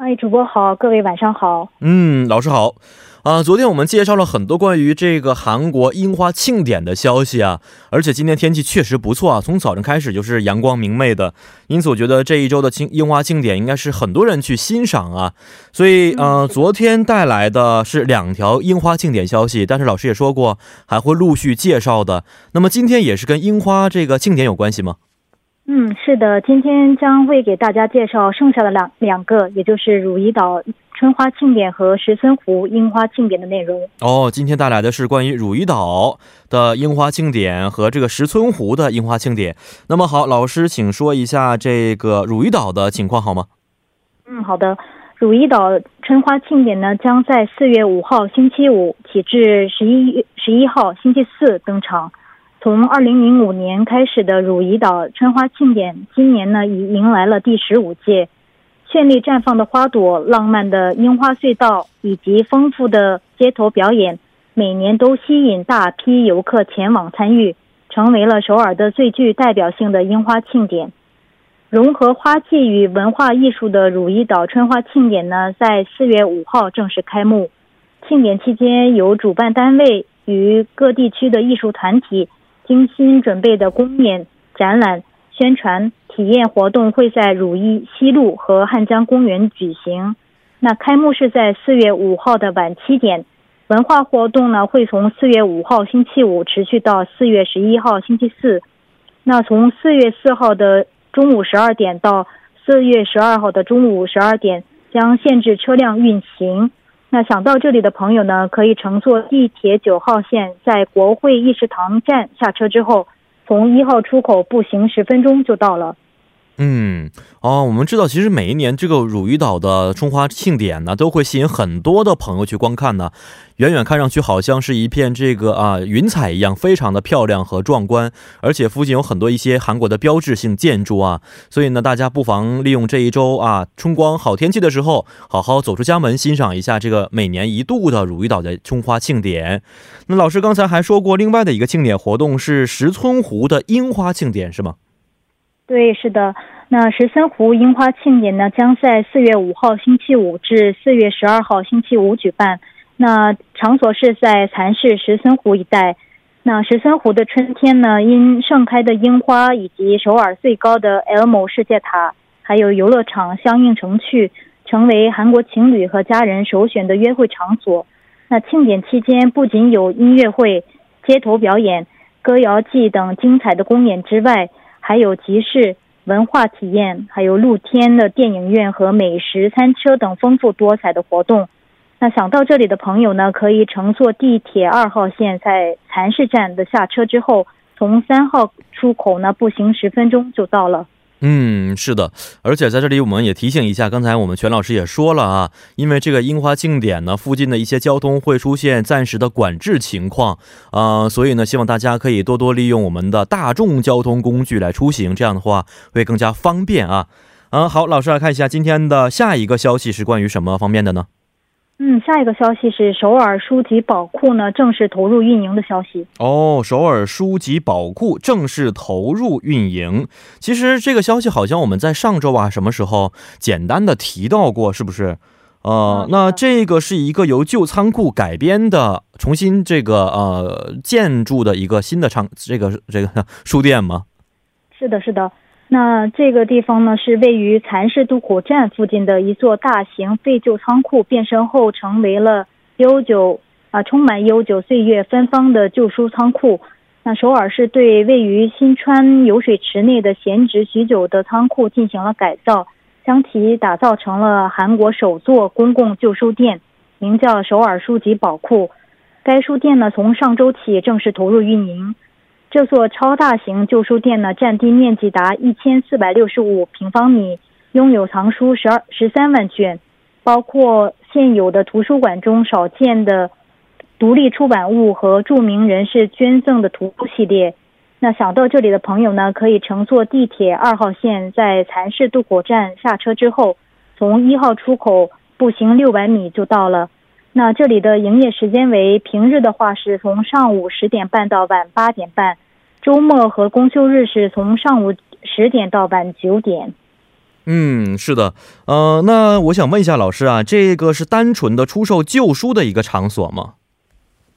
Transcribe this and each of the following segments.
哎，主播好，各位晚上好。嗯，老师好。啊，昨天我们介绍了很多关于这个韩国樱花庆典的消息啊，而且今天天气确实不错啊，从早晨开始就是阳光明媚的，因此我觉得这一周的庆樱花庆典应该是很多人去欣赏啊。所以，呃，昨天带来的是两条樱花庆典消息，但是老师也说过还会陆续介绍的。那么今天也是跟樱花这个庆典有关系吗？嗯，是的，今天将会给大家介绍剩下的两两个，也就是汝矣岛春花庆典和石村湖樱花庆典的内容。哦，今天带来的是关于汝矣岛的樱花庆典和这个石村湖的樱花庆典。那么好，老师请说一下这个汝矣岛的情况好吗？嗯，好的。汝矣岛春花庆典呢，将在四月五号星期五起至十一月十一号星期四登场。从二零零五年开始的汝矣岛春花庆典，今年呢已迎来了第十五届。绚丽绽放的花朵、浪漫的樱花隧道以及丰富的街头表演，每年都吸引大批游客前往参与，成为了首尔的最具代表性的樱花庆典。融合花季与文化艺术的汝矣岛春花庆典呢，在四月五号正式开幕。庆典期间，由主办单位与各地区的艺术团体。精心准备的公演、展览、宣传、体验活动会在汝矣西路和汉江公园举行。那开幕是在四月五号的晚七点，文化活动呢会从四月五号星期五持续到四月十一号星期四。那从四月四号的中午十二点到四月十二号的中午十二点将限制车辆运行。那想到这里的朋友呢，可以乘坐地铁九号线，在国会议事堂站下车之后，从一号出口步行十分钟就到了。嗯，哦，我们知道，其实每一年这个汝矣岛的春花庆典呢，都会吸引很多的朋友去观看呢。远远看上去，好像是一片这个啊云彩一样，非常的漂亮和壮观。而且附近有很多一些韩国的标志性建筑啊，所以呢，大家不妨利用这一周啊春光好天气的时候，好好走出家门，欣赏一下这个每年一度的汝矣岛的春花庆典。那老师刚才还说过，另外的一个庆典活动是石村湖的樱花庆典，是吗？对，是的。那石森湖樱花庆典呢，将在四月五号星期五至四月十二号星期五举办。那场所是在蚕市石森湖一带。那石森湖的春天呢，因盛开的樱花以及首尔最高的 L 摩世界塔，还有游乐场相映成趣，成为韩国情侣和家人首选的约会场所。那庆典期间不仅有音乐会、街头表演、歌谣祭等精彩的公演之外，还有集市、文化体验，还有露天的电影院和美食餐车等丰富多彩的活动。那想到这里的朋友呢，可以乘坐地铁二号线，在蚕市站的下车之后，从三号出口呢步行十分钟就到了。嗯，是的，而且在这里我们也提醒一下，刚才我们全老师也说了啊，因为这个樱花庆典呢，附近的一些交通会出现暂时的管制情况啊，所以呢，希望大家可以多多利用我们的大众交通工具来出行，这样的话会更加方便啊。嗯，好，老师来看一下今天的下一个消息是关于什么方面的呢？嗯，下一个消息是首尔书籍宝库呢正式投入运营的消息。哦，首尔书籍宝库正式投入运营。其实这个消息好像我们在上周啊什么时候简单的提到过，是不是？呃，那这个是一个由旧仓库改编的，重新这个呃建筑的一个新的仓，这个这个书店吗？是的，是的。那这个地方呢，是位于蚕市渡口站附近的一座大型废旧仓库，变身后成为了悠久啊，充满悠久岁月芬芳的旧书仓库。那首尔市对位于新川游水池内的闲置许久的仓库进行了改造，将其打造成了韩国首座公共旧书店，名叫首尔书籍宝库。该书店呢，从上周起正式投入运营。这座超大型旧书店呢，占地面积达一千四百六十五平方米，拥有藏书十二十三万卷，包括现有的图书馆中少见的独立出版物和著名人士捐赠的图书系列。那想到这里的朋友呢，可以乘坐地铁二号线，在蚕市渡口站下车之后，从一号出口步行六百米就到了。那这里的营业时间为平日的话是从上午十点半到晚八点半，周末和公休日是从上午十点到晚九点。嗯，是的，呃，那我想问一下老师啊，这个是单纯的出售旧书的一个场所吗？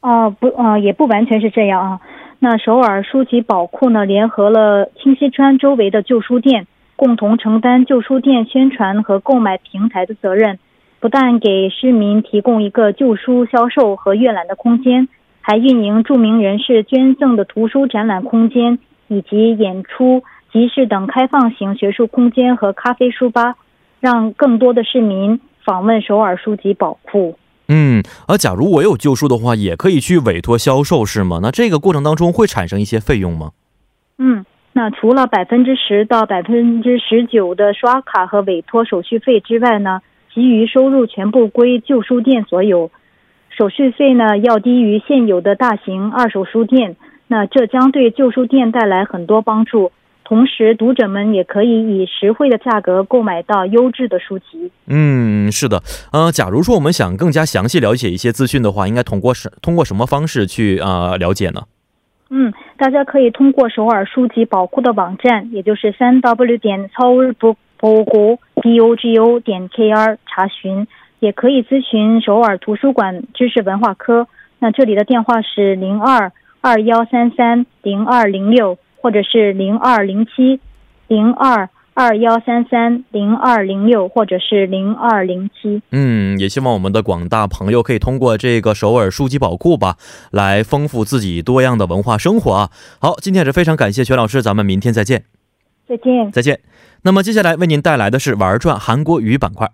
哦，不，呃，也不完全是这样啊。那首尔书籍宝库呢，联合了清溪川周围的旧书店，共同承担旧书店宣传和购买平台的责任。不但给市民提供一个旧书销售和阅览的空间，还运营著名人士捐赠的图书展览空间，以及演出、集市等开放型学术空间和咖啡书吧，让更多的市民访问首尔书籍宝库。嗯，而假如我有旧书的话，也可以去委托销售，是吗？那这个过程当中会产生一些费用吗？嗯，那除了百分之十到百分之十九的刷卡和委托手续费之外呢？其余收入全部归旧书店所有，手续费呢要低于现有的大型二手书店，那这将对旧书店带来很多帮助。同时，读者们也可以以实惠的价格购买到优质的书籍。嗯，是的，呃，假如说我们想更加详细了解一些资讯的话，应该通过什通过什么方式去啊了解呢？嗯，大家可以通过首尔书籍宝库的网站，也就是三 w 点 Book Book b o g o 点 k r 查询，也可以咨询首尔图书馆知识文化科。那这里的电话是零二二幺三三零二零六，或者是零二零七零二二幺三三零二零六，或者是零二零七。嗯，也希望我们的广大朋友可以通过这个首尔书籍宝库吧，来丰富自己多样的文化生活啊。好，今天也是非常感谢全老师，咱们明天再见。再见，再见。那么接下来为您带来的是玩转韩国语板块。